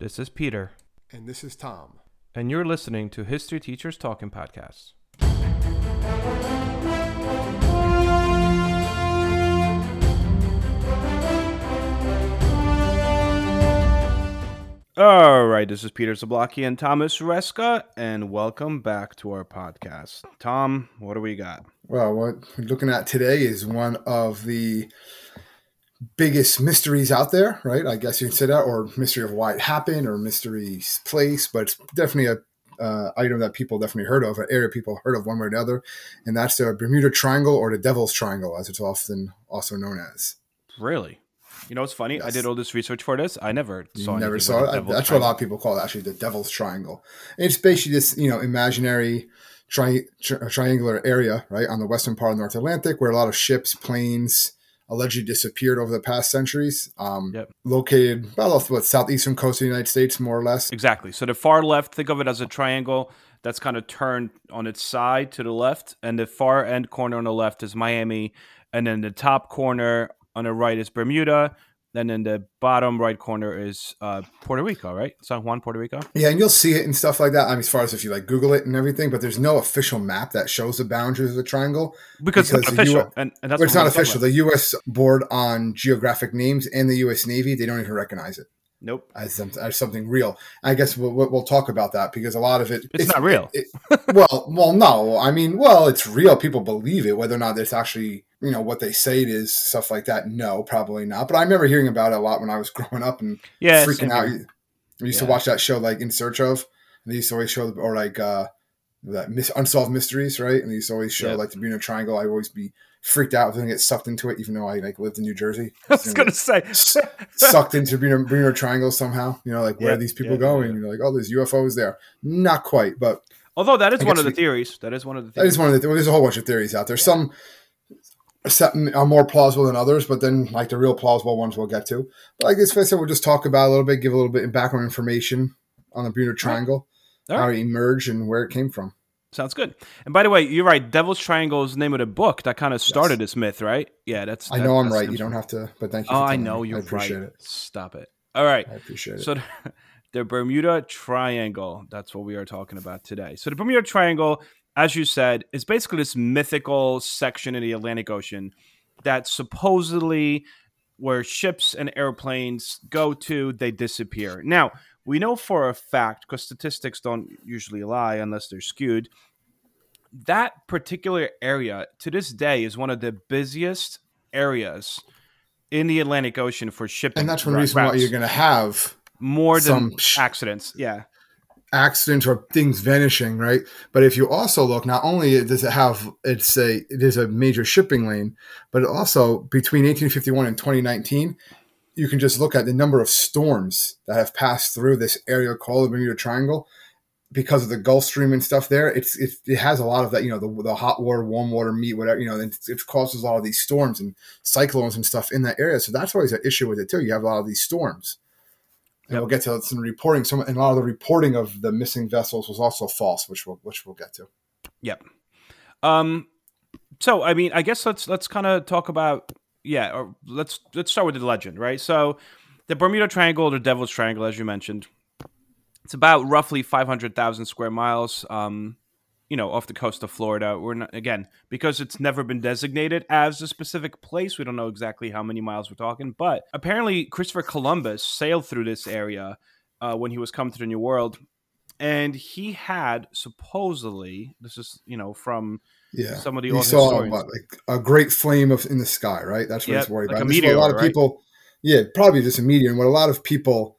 This is Peter, And this is Tom. and you're listening to History Teachers Talking Podcasts. All right, this is Peter Zablocki and Thomas Reska, and welcome back to our podcast. Tom, what do we got? Well, what we're looking at today is one of the biggest mysteries out there, right? I guess you can say that, or mystery of why it happened, or mystery place, but it's definitely a uh, item that people definitely heard of, an area people heard of one way or another, and that's the Bermuda Triangle or the Devil's Triangle, as it's often also known as. Really? You know it's funny? I did all this research for this. I never saw. You never saw it. the That's what a lot of people call it, actually, the Devil's Triangle. It's basically this, you know, imaginary tri- tri- triangular area, right, on the western part of North Atlantic, where a lot of ships, planes allegedly disappeared over the past centuries. Um, Yep. Located about off the southeastern coast of the United States, more or less. Exactly. So the far left, think of it as a triangle that's kind of turned on its side to the left, and the far end corner on the left is Miami, and then the top corner on the right is Bermuda, and then the bottom right corner is uh, Puerto Rico, right? San Juan, Puerto Rico. Yeah, and you'll see it and stuff like that. I mean, as far as if you like Google it and everything, but there's no official map that shows the boundaries of the triangle. Because, it's Because not official, U- and, and that's it's not official. The U.S. Board on Geographic Names and the U.S. Navy, they don't even recognize it. Nope. as, some, as something real. I guess we'll, we'll we'll talk about that because a lot of it It's not real. it- well, well, no. I mean, well, it's real. People believe it. Whether or not it's actually you know what they say it is, stuff like that. No, probably not. But I remember hearing about it a lot when I was growing up and Yeah. freaking out. here. We used Yeah. to watch that show like In Search of. And they used to always show or like uh that mis- unsolved mysteries, right? And they used to always show Yep. like the Bermuda Triangle. I always be freaked out if I get sucked into it, even though I like lived in New Jersey. I was gonna say. sucked into Bermuda, Bermuda Triangle somehow. You know, like where Yeah, are these people yeah, going? yeah. You're like, oh, there's UFOs there. Not quite, but Although that is I one of the we- theories. That is one of the that theories. is one of the. Well, there's a whole bunch of theories out there. Some some are more plausible than others, but then like the real plausible ones we'll get to. But I guess first we'll just talk about a little bit, give a little bit of background information on the Bermuda Triangle, All how it emerged, and where it came from. Sounds good. And by the way, you're right. Devil's Triangle is the name of the book that kind of started this myth, right? Yeah, that's. I know I'm right. You don't have to, but thank you. Oh, for I know me. you're I appreciate right. it. Stop it. All right. I appreciate it. So the, the Bermuda Triangle, that's what we are talking about today. So the Bermuda Triangle, as you said, is basically this mythical section in the Atlantic Ocean that supposedly where ships and airplanes go to, they disappear. Now, we know for a fact, because statistics don't usually lie unless they're skewed, that particular area to this day is one of the busiest areas in the Atlantic Ocean for shipping. and that's one ro- reason why you're going to have more than sh- accidents. Yeah, accidents or things vanishing, right? But if you also look, not only does it have it's a it is a major shipping lane, but also between 1851 and 2019, you can just look at the number of storms that have passed through this area called the Bermuda Triangle because of the Gulf Stream and stuff there. It's it, it has a lot of that, you know, the, the hot water, warm water, meet, whatever, you know, it, it causes a lot of these storms and cyclones and stuff in that area. So that's always an issue with it too. You have a lot of these storms. And we'll get to some reporting. Some and a lot of the reporting of the missing vessels was also false, which we'll which we'll get to. Yep. Um. So I mean, I guess let's let's kind of talk about yeah, or let's let's start with the legend, right? So the Bermuda Triangle, or the Devil's Triangle, as you mentioned, it's about roughly five hundred thousand square miles. Um. You know, off the coast of Florida. We're not again because it's never been designated as a specific place. We don't know exactly how many miles we're talking, but apparently Christopher Columbus sailed through this area uh, when he was coming to the New World, and he had supposedly this is you know from Yeah, some of the saw what, like a great flame of in the sky, right? That's what Yep, it's worried like about. a And this is what meteor, a lot of right? people, yeah, probably just a meteor. And what a lot of people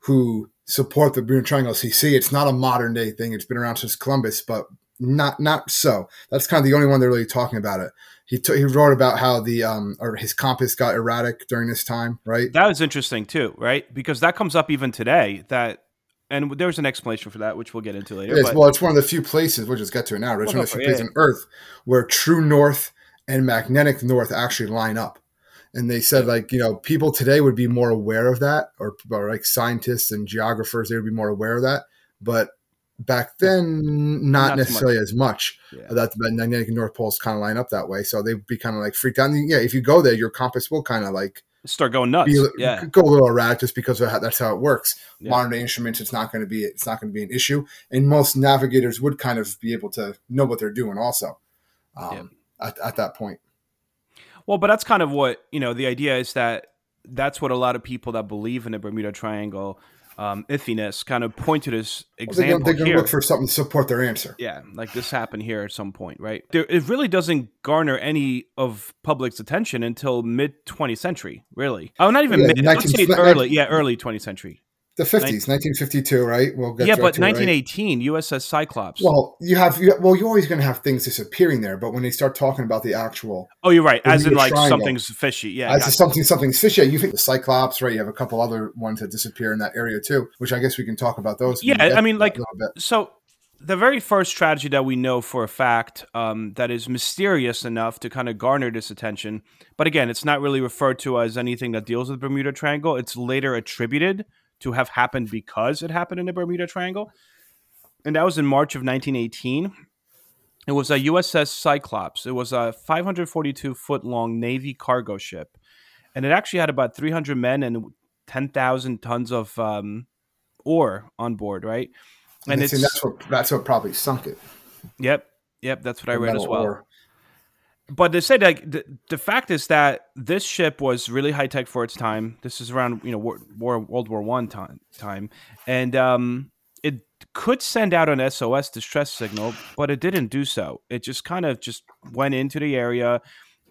who support the Bermuda Triangle CC. it's not a modern day thing. It's been around since Columbus, but not not so. That's kind of the only one they're really talking about it. He t- he wrote about how the um or his compass got erratic during this time, right? that was interesting too, right? Because that comes up even today. That and there's an explanation for that, which we'll get into later. It but- well, it's one of the few places, we'll just get to it now. It's Well, one of the few yeah, places on Earth where true north and magnetic north actually line up. And they said, like, you know, people today would be more aware of that, or, or like scientists and geographers, they would be more aware of that. But back then, not, Not necessarily as much. Yeah. That the magnetic north poles kind of line up that way. So they'd be kind of like freaked out. And yeah, if you go there, your compass will kind of like start going nuts. be, yeah, go a little erratic just because of how, that's how it works. Yeah. Modern day instruments, it's not going to be it's not going to be an issue, and most navigators would kind of be able to know what they're doing also um, at, at that point. Well, but that's kind of what you know. The idea is that that's what a lot of people that believe in the Bermuda Triangle um, ithiness kind of point to this Well, they're example gonna here. look for something to support their answer. yeah, like this happened here at some point, right? There, it really doesn't garner any of public's attention until mid 20th century, really. Oh, not even Yeah, mid. Let's 19 say early, yeah, early 20th century. The fifties, nineteen fifty two, right? We'll get Yeah, but to it, right? 1918, USS Cyclops. Well, you have you, well, you're always going to have things disappearing there, but when they start talking about the actual oh, you're right. As in, like Triangle. something's fishy. Yeah, as something something's fishy, you think the Cyclops, right? You have a couple other ones that disappear in that area too, which I guess we can talk about those. Yeah, I mean, like- a bit. So, the very first tragedy that we know for a fact um, that is mysterious enough to kind of garner this attention, but again, it's not really referred to as anything that deals with the Bermuda Triangle. It's later attributed to have happened because it happened in the Bermuda Triangle, and that was in March of 1918. It was a USS Cyclops. It was a 542 foot long Navy cargo ship, and it actually had about 300 men and 10,000 tons of um, ore on board. Right, and, it's, that's what that's what probably sunk it. Yep, yep, that's what I read as well. ore. But they said like the, the fact is that this ship was really high tech for its time. This is around you know war, war World War One time time, and um, it could send out an SOS distress signal, but it didn't do so. It just kind of just went into the area,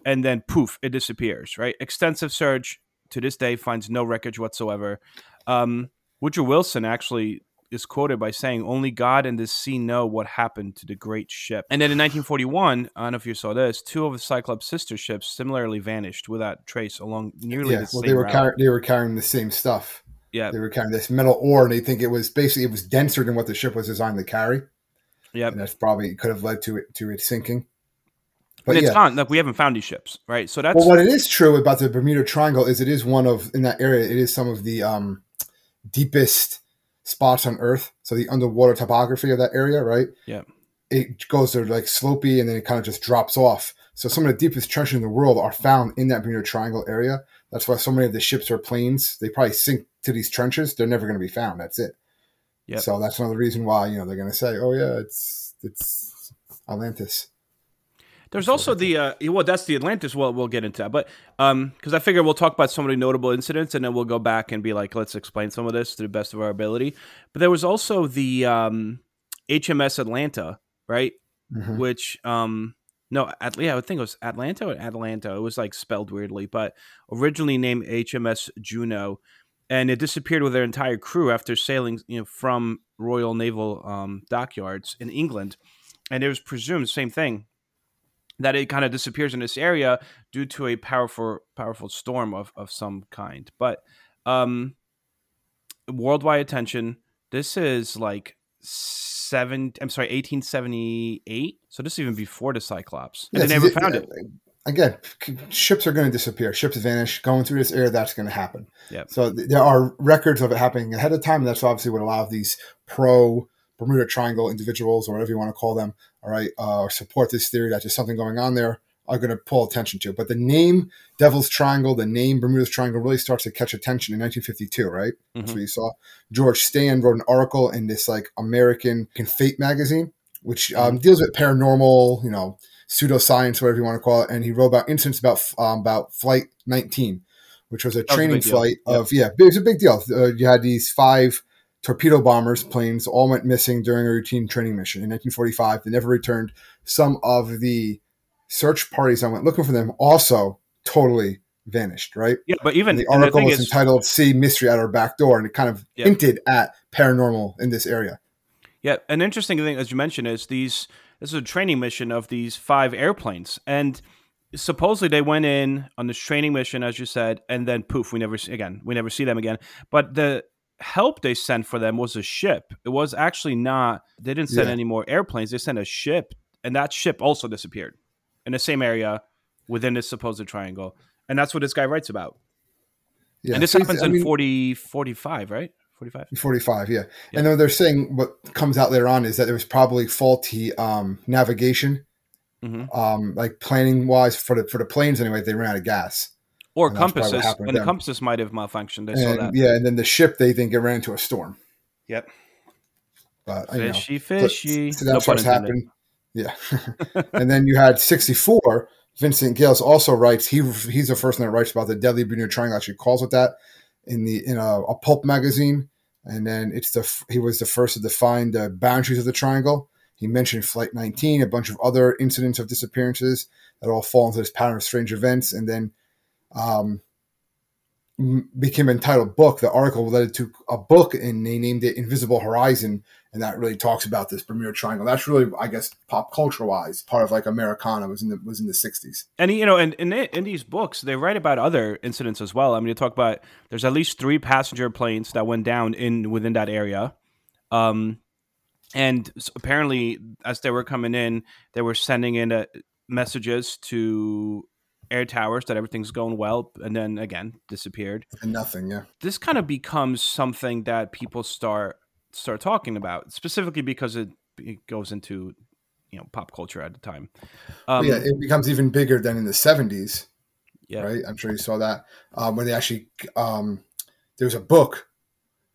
and then poof, it disappears. Right, extensive search to this day finds no wreckage whatsoever. Um, Woodrow Wilson actually is quoted by saying, "Only God and the sea know what happened to the great ship." And then in 1941, I don't know if you saw this, two of the Cyclops sister ships similarly vanished without trace along nearly Yeah, the well, same they were carrying they were carrying the same stuff. yeah, They were carrying this metal ore, and they think it was basically it was denser than what the ship was designed to carry, yeah. and that's probably could have led to it to it sinking. But But it's yeah, not like we haven't found these ships, right? So that's well, what it is true about the Bermuda Triangle is it is one of in that area. It is some of the um, deepest spots on Earth. So the underwater topography of that area, right? Yeah. It goes to like slopey, and then it kind of just drops off. So some of the deepest trenches in the world are found in that Bermuda Triangle area. That's why so many of the ships or planes they probably sink to these trenches. They're never going to be found. That's it. Yep. So that's another reason why you know they're going to say, "Oh yeah, it's it's Atlantis." There's also the uh, well, that's the Atlantis. Well, we'll get into that, but um, because I figure we'll talk about some of the notable incidents, and then we'll go back and be like, let's explain some of this to the best of our ability. But there was also the um, HMS Atlanta, right? Mhm. Which um, no, at, yeah, I would think it was Atlanta or Atlanta. It was like spelled weirdly, but originally named HMS Juno, and it disappeared with their entire crew after sailing, you know, from Royal Naval um, dockyards in England, and it was presumed same thing that it kind of disappears in this area due to a powerful powerful storm of, of some kind. But um worldwide attention, this is like seven I'm sorry, eighteen seventy eight. So this is even before the Cyclops. And Yes, they never it- found it. Again, ships are going to disappear. Ships vanish. Going through this area, that's going to happen. Yep. So th- there are records of it happening ahead of time. That's obviously what a lot of these pro Bermuda Triangle individuals, or whatever you want to call them, all right, uh, or support this theory that there's something going on there, are going to pull attention to. But the name Devil's Triangle, the name Bermuda's Triangle, really starts to catch attention in 1952, right? That's Mhm. what you saw. George Sand wrote an article in this like American Fate magazine, which um, deals with paranormal, you know, pseudoscience, whatever you want to call it. And he wrote about incidents about um, about Flight 19, which was a was a training deal. flight of yeah, it was a big deal. Uh, you had these five torpedo bombers planes all went missing during a routine training mission in 1945. They never returned. Some of the search parties that went looking for them also totally vanished. Right. Yeah, but even And the and the article was is, entitled "Sea Mystery at Our Back Door," and it kind of Yep. hinted at paranormal in this area. Yeah, an interesting thing, as you mentioned, is these. This is a training mission of these five airplanes, and supposedly they went in on this training mission, as you said, and then poof, we never see again. We never see them again. But the help they sent for them was a ship. It was actually not. They didn't send Yeah. any more airplanes. They sent a ship, and that ship also disappeared in the same area within this supposed triangle. And that's what this guy writes about. Yeah, and this so happens I in mean, 40, 45, right? 45? 45, yeah. Yeah. And then they're saying what comes out later on is that there was probably faulty um, navigation, hmm um, like planning wise for the for the planes anyway. They ran out of gas, Or And that's probably what compasses, and the compasses might have malfunctioned. I saw that. yeah, and then the ship they think it ran into a storm. Yep. But you know, Fishy, fishy. So, no that's pun what's happened. Yeah, and then you had sixty four. Vincent Gales also writes. He he's the first one that writes about the deadly Bermuda Triangle. Actually, calls it that in the in a, a pulp magazine. And then it's the he was the first to define the boundaries of the triangle. He mentioned Flight 19, a bunch of other incidents of disappearances that all fall into this pattern of strange events, and then um, became entitled book. The article led to a book, and they named it Invisible Horizon, and that really talks about this Bermuda Triangle. That's really, I guess, pop culture wise, part of like Americana was in the was in the 60s. And you know, and in, in these books, they write about other incidents as well. I mean, they talk about there's at least three passenger planes that went down in within that area, um, and apparently, as they were coming in, they were sending in uh, messages to air towers that everything's going well, and then again disappeared. And nothing, yeah. This kind of becomes something that people start start talking about, specifically because it, it goes into you know pop culture at the time. Um, yeah, it becomes even bigger than in the 70s, yeah. right? I'm sure you saw that um, when they actually um, there was a book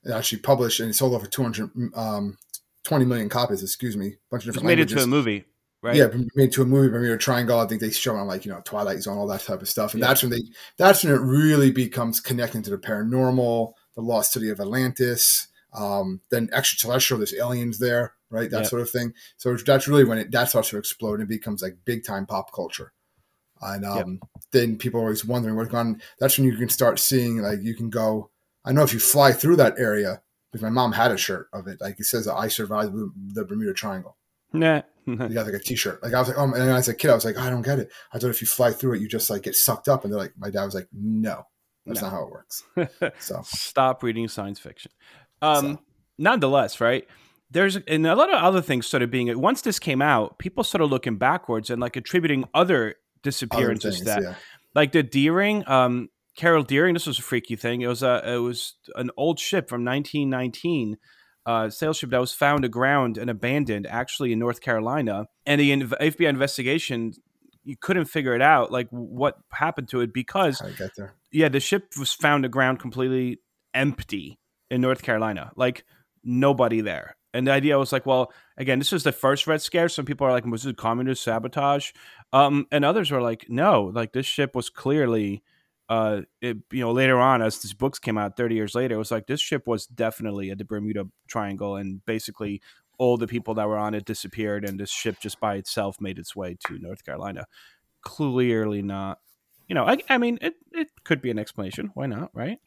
that actually published and it sold over 200 um, 20 million copies. Excuse me, a bunch of It's different made languages. into a movie, right? Yeah, made to a movie Bermuda Triangle. I think they show on like you know Twilight Zone, all that type of stuff, and Yeah. that's when they that's when it really becomes connecting to the paranormal, the lost city of Atlantis, um, then extraterrestrial. There's aliens there, right? That Yeah. sort of thing. So that's really when it that starts to explode and becomes like big time pop culture. And um, then people are always wondering what's going on. That's when you can start seeing like you can go. I know if you fly through that area because my mom had a shirt of it. Like it says, "I survived the Bermuda Triangle." Nah. You got like a T-shirt. Like I was like, oh, and as a kid, I was like, I don't get it. I thought if you fly through it, you just like get sucked up. And they're like, my dad was like, no, that's No. not how it works. So Stop reading science fiction. Um, So. Nonetheless, right? There's and a lot of other things started being. Once this came out, people started looking backwards and like attributing other other disappearances things, that, yeah, like the Deering, um, Carroll Deering. This was a freaky thing. It was a it was an old ship from 1919. Uh, sail ship that was found aground and abandoned, actually in North Carolina, and the inv- FBI investigation, you couldn't figure it out, like what happened to it because how get there. yeah, the ship was found aground completely empty in North Carolina, like nobody there. And the idea was like, well, again, this is the first Red Scare. Some people are like, was it communist sabotage? Um, and others were like, no, like this ship was clearly, uh, it, you know, later on as these books came out, thirty years later, it was like this ship was definitely at the Bermuda Triangle, and basically all the people that were on it disappeared, and this ship just by itself made its way to North Carolina. Clearly not you know, I, I mean, it, it could be an explanation. Why not, right?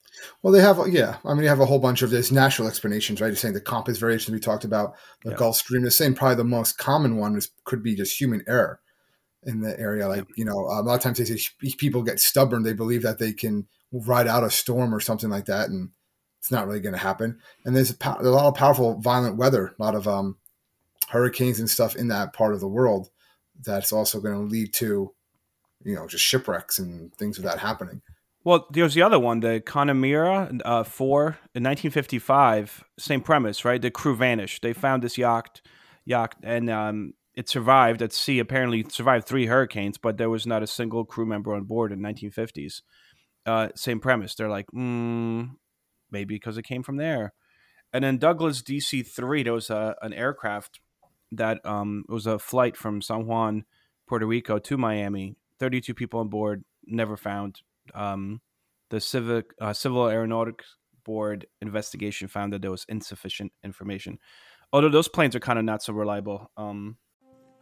Well, they have, yeah. I mean, you have a whole bunch of this natural explanations, right? You're saying the compass variation we talked about, the Yeah. Gulf Stream. The same, probably the most common one is could be just human error in the area. Like, you know, a lot of times they say people get stubborn. They believe that they can ride out a storm or something like that, and it's not really going to happen. And there's a, pow- a lot of powerful, violent weather, a lot of um, hurricanes and stuff in that part of the world. That's also going to lead to, you know, just shipwrecks and things of that happening. Well, there's the other one, the Connemara uh, 4 in 1955. Same premise, right? The crew vanished. They found this yacht, yacht, and um, it survived at sea. Apparently, survived three hurricanes, but there was not a single crew member on board in 1950s. Uh, same premise. They're like, mm, maybe because it came from there. And then Douglas DC 3, there was a, an aircraft that um, was a flight from San Juan, Puerto Rico to Miami. 32 people on board, never found. Um, the Civic uh, Civil Aeronautics Board investigation found that there was insufficient information. Although those planes are kind of not so reliable. Um,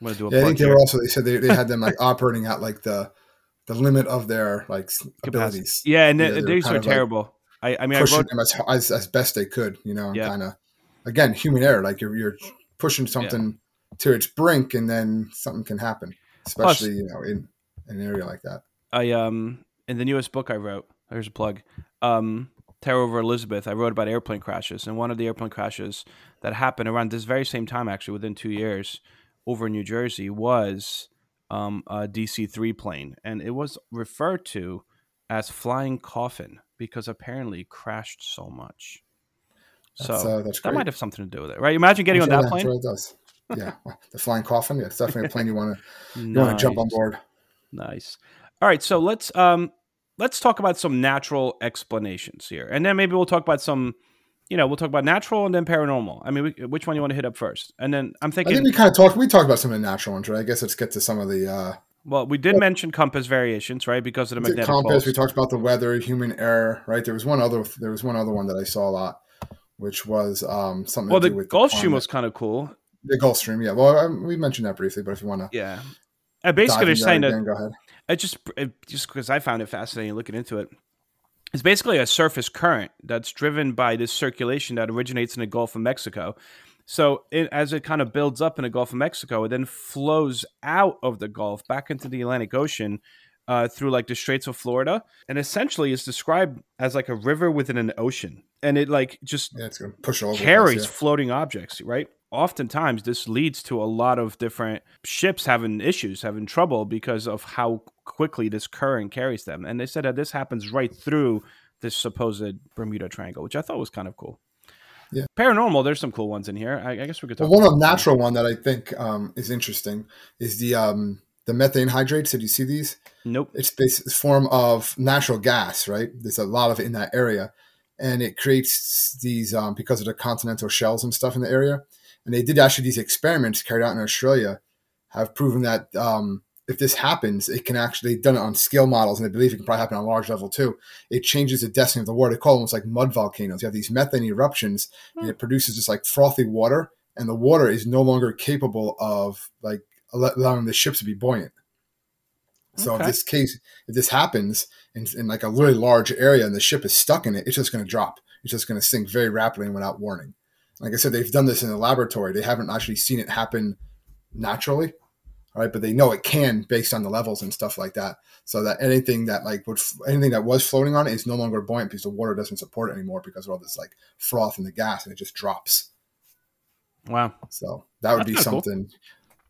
I'm gonna do a Yeah, I think they here. were also. They said they, they had them like operating at like the the limit of their like Capacity. abilities. Yeah, and Yeah, th- they were these are of, like, terrible. I, I mean, I pushing wrote them as, as as best they could, you know, and Yeah. kind of again human error. Like you're you're pushing something to its brink, and then something can happen, especially you know in an area like that. I um in the newest book I wrote. There's a plug. Um, Terror over Elizabeth. I wrote about airplane crashes, and one of the airplane crashes that happened around this very same time, actually within two years, over New Jersey, was um, a DC three plane, and it was referred to as flying coffin because apparently it crashed so much. That's, so uh, that's that might have something to do with it, right? Imagine getting on Sure, that plane. sure it does. Yeah, the flying coffin. Yeah, it's definitely a plane you want to you want to jump on board. Nice. All right, so let's um let's talk about some natural explanations here, and then maybe we'll talk about some, you know, we'll talk about natural and then paranormal. I mean, we, which one you want to hit up first? And then I'm I thinking, think we kind of talked. We talked about some of the natural ones, right? I guess let's get to some of the uh, well, we did mention compass variations, right? Because of the magnetic compass. poles. We talked about the weather, human error, right? There was one other. There was one other one that I saw a lot, which was um, something. well, to the do with Gulf Stream was kind of cool. the Gulf Stream. Yeah, well, um, we mentioned that briefly, but if you want to, Yeah. And basically, into saying that go ahead. it just it, just because I found it fascinating looking into it. It's basically a surface current that's driven by this circulation that originates in the Gulf of Mexico. So it, as it kind of builds up in the Gulf of Mexico, it then flows out of the Gulf back into the Atlantic Ocean uh, through like the Straits of Florida, and essentially is described as like a river within an ocean, and it like just Yeah, it's gonna push all over. the place, carries yeah. floating objects, right? Oftentimes, this leads to a lot of different ships having issues, having trouble because of how quickly this current carries them. And they said that this happens right through this supposed Bermuda Triangle, which I thought was kind of cool. Yeah. Paranormal, there's some cool ones in here. I, I guess we could talk Well, one natural one that I think um, is interesting is the um, the methane hydrates. Did you see these? Nope. It's it's form of natural gas, right? There's a lot of it in that area, and it creates these um, because of the continental shells and stuff in the area. And they did actually these experiments carried out in Australia have proven that um, if this happens, it can actually they've done it on scale models, and I believe it can probably happen on a large level too. It changes the destiny of the water. They call them almost like mud volcanoes. You have these methane eruptions, and hmm. it produces this like frothy water, and the water is no longer capable of like allowing the ships to be buoyant. So Okay. if this case, if this happens in, in like a really large area and the ship is stuck in it, it's just going to drop. It's just going to sink very rapidly and without warning. Like I said, they've done this in the laboratory. They haven't actually seen it happen naturally, all right? But they know it can based on the levels and stuff like that. So that anything that like would anything that was floating on it is no longer buoyant because the water doesn't support it anymore because of all this like froth in the gas and it just drops. Wow. So that would That's be kinda cool. something,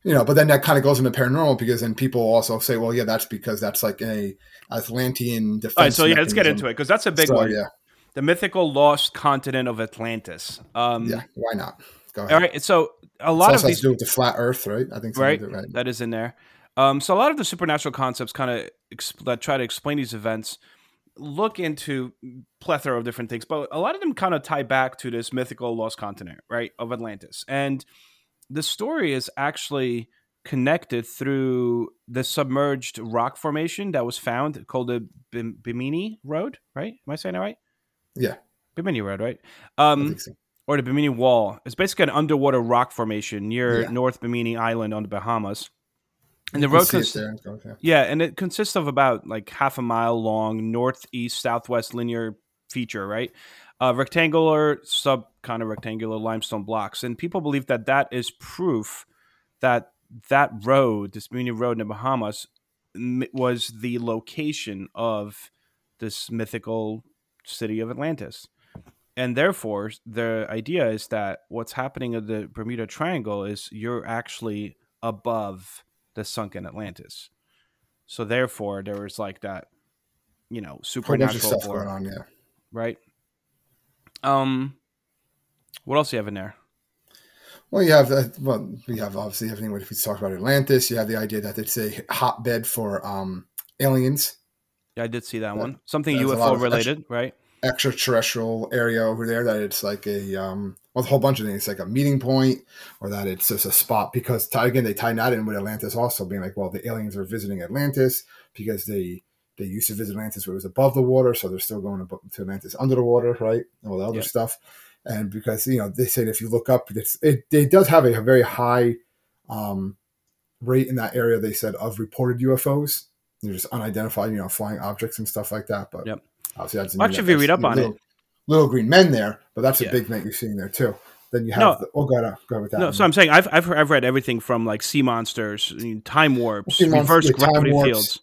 you know. But then that kind of goes into paranormal because then people also say, well, yeah, that's because that's like a Atlantean defense. All right, so yeah, let's get into it because that's a big So, one. Yeah, The mythical lost continent of Atlantis. Um, yeah. Why not? Go ahead. All right. So a lot of has these to do with the flat Earth, right? I think right? right. That is in there. Um, so a lot of the supernatural concepts kind of exp- that try to explain these events look into plethora of different things, but a lot of them kind of tie back to this mythical lost continent, right, of Atlantis. And the story is actually connected through the submerged rock formation that was found called the Bim- Bimini Road, right? Am I saying that right? Yeah, Bimini Road, right? Um, so. Or the Bimini Wall. It's basically an underwater rock formation near Yeah. North Bimini Island on the Bahamas. And the You road see it cons- there. Yeah. and it consists of about like half a mile long northeast southwest linear feature, right? Uh, rectangular, sub kind of rectangular limestone blocks, and people believe that that is proof that that road, this Muni Road in the Bahamas, m- was the location of this mythical city of Atlantis. And therefore, the idea is that what's happening in the Bermuda Triangle is you're actually above the sunken Atlantis. So therefore, there was like that, you know, Whole bunch of supernatural stuff going on. Yeah. right? Um, what else do you have in there? Well, you have that. Well, we have obviously everything. If we talk about Atlantis, you have the idea that it's a hotbed for um, aliens. Yeah, I did see that Yeah. one. Something UFO related, right? Extraterrestrial area over there that it's like a um well a whole bunch of things it's like a meeting point or that it's just a spot because tie, again they tie that in with atlantis also being like well the aliens are visiting atlantis because they they used to visit atlantis where it was above the water so they're still going to atlantis under the water right and all the other Yeah. stuff and because you know they said if you look up, it's, it it does have a, very high um, rate in that area. They said of reported UFOs. They're just unidentified, you know, flying objects and stuff like that. But Yep. Obviously, that's Well, actually, if you read up on little, it- little green men there, but that's a Yeah. big thing you're seeing there too. Then you have No. the, oh, go with that. No, so I'm saying I've I've, I've read everything from like sea monsters, time warps, Sea reverse time gravity warps. fields.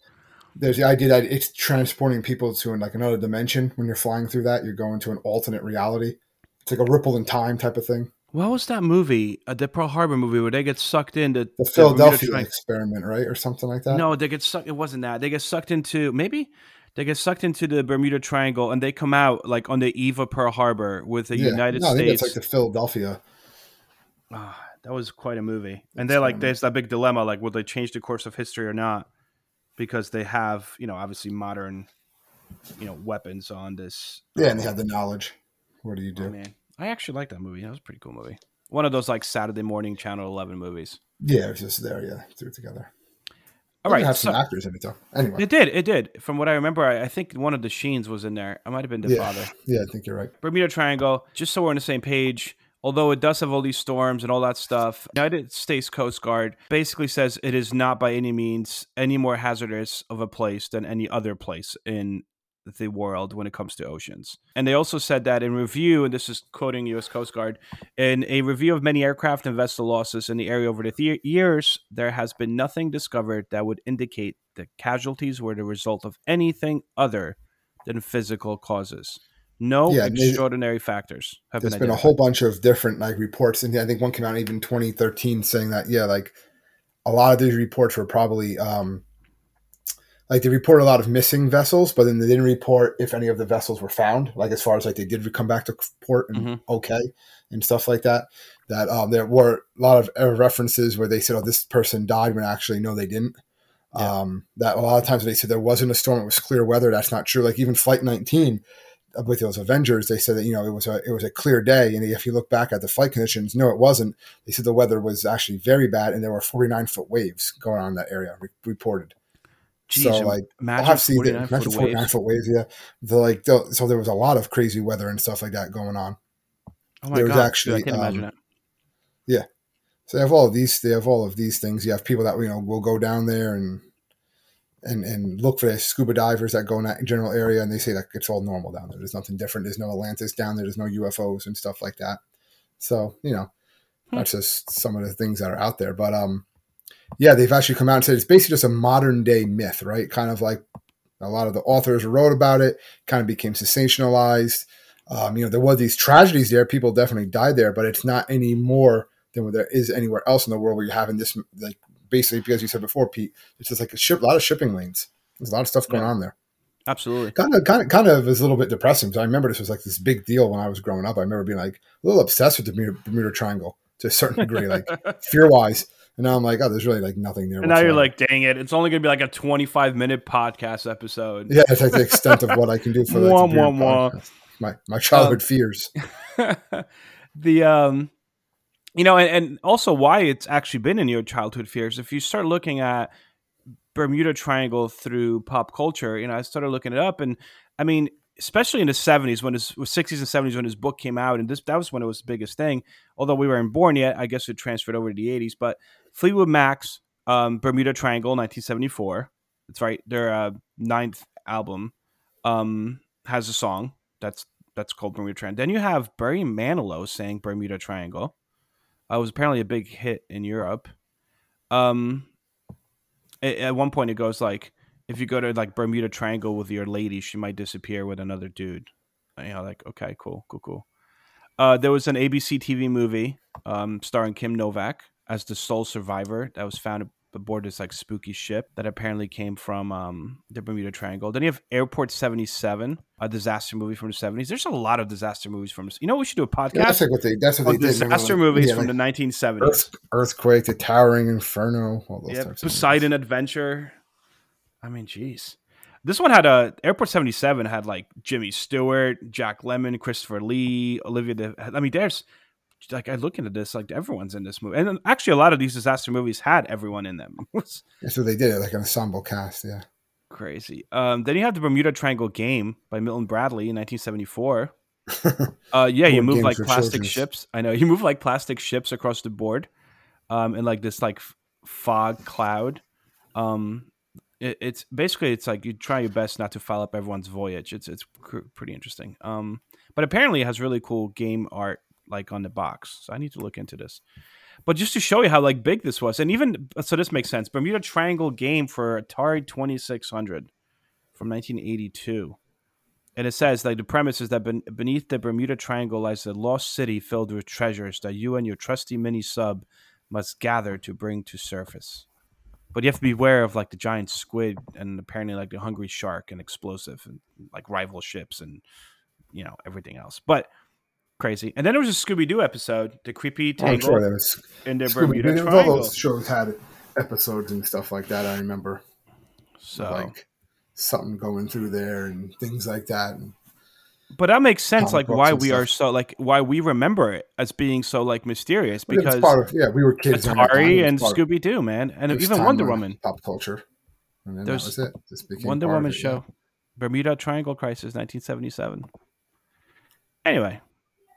there's the idea that it's transporting people to like another dimension when you're flying through that. You're going to an alternate reality. It's like a ripple in time type of thing. What was that movie? Uh, the Pearl Harbor movie where they get sucked into The Philadelphia experiment, right, or something like that. No, they get sucked. It wasn't that. They get sucked into maybe they get sucked into the Bermuda Triangle and they come out like on the eve of Pearl Harbor with the yeah. United no, I think States. it's like the Philadelphia. Ah, that was quite a movie. And It's they're like, quite a there's that big dilemma: like, will they change the course of history or not? Because they have, you know, obviously modern, you know, weapons on this. Yeah, and they have the knowledge. What do you Oh, do? man, I actually like that movie. That was a pretty cool movie. One of those like Saturday morning Channel Eleven movies. Yeah, it's just there. Yeah, threw it together. All right, have so- some actors in it though. Anyway, it did. It did. From what I remember, I, I think one of the Sheens was in there. I might have been the Yeah. father. yeah, I think you're right. Bermuda Triangle, just so we're on the same page, although it does have all these storms and all that stuff, United States Coast Guard basically says it is not by any means any more hazardous of a place than any other place in the world when it comes to oceans. And they also said that in review, and this is quoting US Coast Guard, in a review of many aircraft and vessel losses in the area over the th- years, there has been nothing discovered that would indicate that casualties were the result of anything other than physical causes. No Yeah, extraordinary factors have There's been been a whole bunch of different like reports, and I think one came out even 2013 saying that yeah, like a lot of these reports were probably um like they report a lot of missing vessels, but then they didn't report if any of the vessels were found. Like as far as like they did come back to port and Mhm. okay and stuff like that. That um, there were a lot of uh, references where they said, "Oh, this person died," when actually no, they didn't. Yeah. Um, that a lot of times they said there wasn't a storm; it was clear weather. That's not true. Like even Flight 19 uh, with those Avengers, they said that you know it was a it was a clear day, and if you look back at the flight conditions, no, it wasn't. They said the weather was actually very bad, and there were 49 foot waves going on in that area re- reported. Jeez, so like imagine I've seen it. 49 Imagine foot 49 waves. foot waves. Yeah, the like the, so there was a lot of crazy weather and stuff like that going on. Oh my there was god! actually, Dude, I can't imagine um, it. So they have all of these. They have all of these things. You have people that you know will go down there and and and look for the scuba divers that go in that general area, and they say that it's all normal down there. There's nothing different. There's no Atlantis down there. There's no UFOs and stuff like that. So you know, Hmm. that's just some of the things that are out there. But um, yeah, they've actually come out and said it's basically just a modern day myth, right? Kind of like a lot of the authors wrote about it, kind of became sensationalized. Um, you know, there was these tragedies there. People definitely died there, but it's not any more than what there is anywhere else in the world where you're having this, like, basically, because you said before, Pete, it's just like a ship, a lot of shipping lanes. There's a lot of stuff going Yeah. on there. Absolutely. Kind of, kind of, kind of is a little bit depressing. So I remember this was like this big deal when I was growing up. I remember being like a little obsessed with the Bermuda, Bermuda Triangle to a certain degree, like fear wise. And now I'm like, oh, there's really like nothing there. And now you're like, dang it! It's only gonna be like a 25 minute podcast episode. yeah, it's like the extent of what I can do for like, Wah, wah, wah. my my childhood Um, fears. the um, you know, and, and also why it's actually been in your childhood fears. If you start looking at Bermuda Triangle through pop culture, you know, I started looking it up, and I mean, especially in the 70s when his 60s and 70s when his book came out, and this that was when it was the biggest thing. Although we weren't born yet, I guess it transferred over to the 80s. But Fleetwood Mac's um, Bermuda Triangle, 1974. That's right. Their uh, ninth album um, has a song that's that's called Bermuda Triangle. Then you have Barry Manilow saying Bermuda Triangle. It was apparently a big hit in Europe. Um, a- at one point it goes like, if you go to like Bermuda Triangle with your lady, she might disappear with another dude. You know, like okay, cool, cool, cool. Uh, there was an ABC TV movie um, starring Kim Novak as the sole survivor that was found aboard this like spooky ship that apparently came from um, the Bermuda Triangle. Then you have Airport 77, a disaster movie from the 70s. There's a lot of disaster movies from You know, we should do a Yeah, podcast that's like what they. That's what they did. Disaster movies yeah, from like the 1970s. Earth, earthquake, the towering inferno, all those Yeah, types of Poseidon Adventure. I mean, jeez. This one had a Airport 77 had like Jimmy Stewart, Jack Lemmon, Christopher Lee, Olivia. De, I mean, there's like I look into this, like everyone's in this movie, and actually a lot of these disaster movies had everyone in them. Was they did, it like an ensemble cast. Yeah, crazy. Um, then you have the Bermuda Triangle Game by Milton Bradley in 1974. Uh, yeah, you move like plastic children. ships. I know you move like plastic ships across the board, um, in like this like fog cloud. Um, it, it's basically it's like you try your best not to foul up everyone's voyage. It's it's cr- pretty interesting. Um, but apparently it has really cool game art like on the box. So I need to look into this. But just to show you how like big this was, and even so, this makes sense. Bermuda Triangle game for Atari Twenty Six Hundred from 1982. And it says like the premise is that ben- beneath the Bermuda Triangle lies a lost city filled with treasures that you and your trusty mini sub must gather to bring to surface. But you have to beware of like the giant squid and apparently like the hungry shark and explosive and like rival ships and you know everything else. But crazy. And then there was a Scooby Doo episode, the creepy Oh, tangle sure there was in the Scooby- Bermuda all Triangle. those shows had episodes and stuff like that. I remember So, like something going through there and things like that. And but that makes sense, like why we are so like why we remember it as being so like mysterious but because of, yeah, we were kids. during that time. It Atari and Scooby Doo, man, and even Wonder Woman, pop culture. And then There's that was it. Wonder Woman it, yeah. show, Bermuda Triangle Crisis, 1977. Anyway,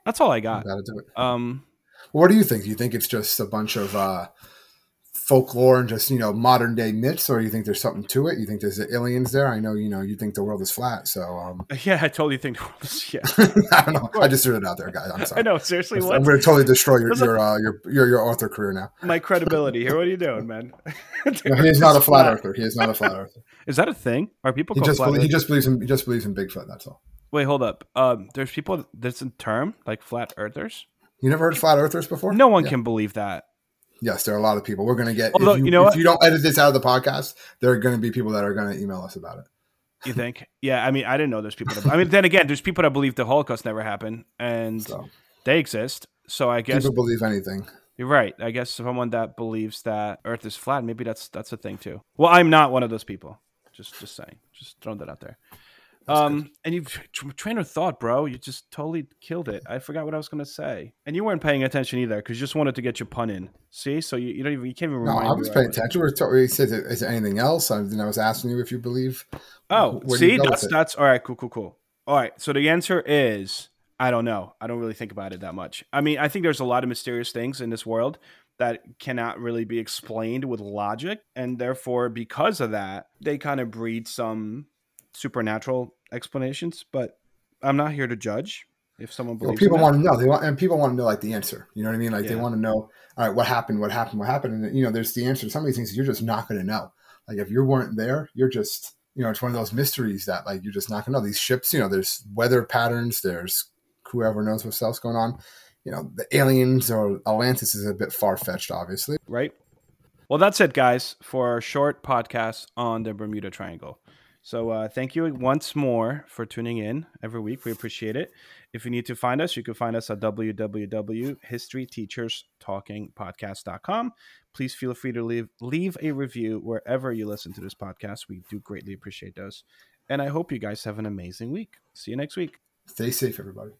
that's all I got. Gotta do it. Um, What do you think? Do you think it's just a bunch of uh, folklore and just you know modern day myths, or you think there's something to it? You think there's aliens there? I know you know you think the world is flat, so um, yeah, I totally think. yeah, I don't know. I just threw it out there, guys. I'm sorry. I know. Seriously, I'm what? going to totally destroy your your, uh, your your your author career now. My credibility here. What are you doing, man? No, he is not a flat earther. He is not a flat earther. Is that a thing? Are people He just flat he just believes in he just believes in Bigfoot. That's all. Wait, hold up. Um, there's people. There's a term like flat earthers. You never heard of flat earthers before? No one Yeah. can believe that. Yes, there are a lot of people. We're going to get. Although, if you, you know if what? you don't edit this out of the podcast, there are going to be people that are going to email us about it. You think? yeah. I mean, I didn't know there's people. That, I mean, then again, there's people that believe the Holocaust never happened, and So they exist. So I guess people believe anything. You're right. I guess someone that believes that Earth is flat, maybe that's that's a thing too. Well, I'm not one of those people. Just just saying. Just throwing that out there. Um, and you tr- train of thought, bro. You just totally killed it. I forgot what I was gonna say, and you weren't paying attention either because you just wanted to get your pun in. See, so you, you don't even you can't even No, remind. I was paying attention. We were talking, he said, "Is there anything else?" I, then I was asking you if you believe. Oh, Where do you see, go that's that's all right. Cool, cool, cool. All right. So the answer is I don't know. I don't really think about it that much. I mean, I think there's a lot of mysterious things in this world that cannot really be explained with logic, and therefore, because of that, they kind of breed some supernatural explanations. But I'm not here to judge if someone Well, believes. people want to know. They want, and people want to know like the answer. You know what I mean? Like they want to know. All right, what happened? What happened? What happened? And you know, there's the answer to some of these things. You're just not going to know. Like if you weren't there, you're just you know, it's one of those mysteries that like you're just not going to know. These ships, you know, there's weather patterns. There's whoever knows what else going on. You know, the aliens or Atlantis is a bit far fetched, obviously. right? Well, that's it, guys, for our short podcast on the Bermuda Triangle. So, uh, thank you once more for tuning in every week. We appreciate it. If you need to find us, you can find us at www.historyteacherstalkingpodcast.com. Please feel free to leave leave a review wherever you listen to this podcast. We do greatly appreciate those. And I hope you guys have an amazing week. See you next week. Stay safe, everybody.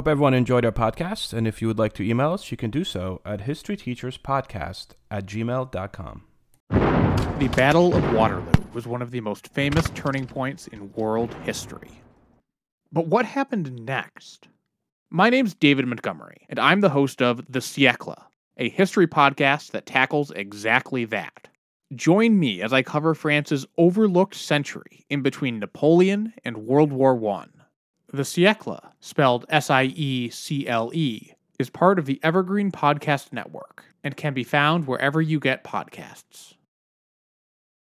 Hope everyone enjoyed our podcast. And if you would like to email us, you can do so at historyteacherspodcast at gmail.com. The Battle of Waterloo was one of the most famous turning points in world history. But what happened next? My name's David Montgomery, and I'm the host of The Siècle, a history podcast that tackles exactly that. Join me as I cover France's overlooked century in between Napoleon and World War I. The Siècle, spelled S I E C L E, is part of the Evergreen Podcast Network and can be found wherever you get podcasts.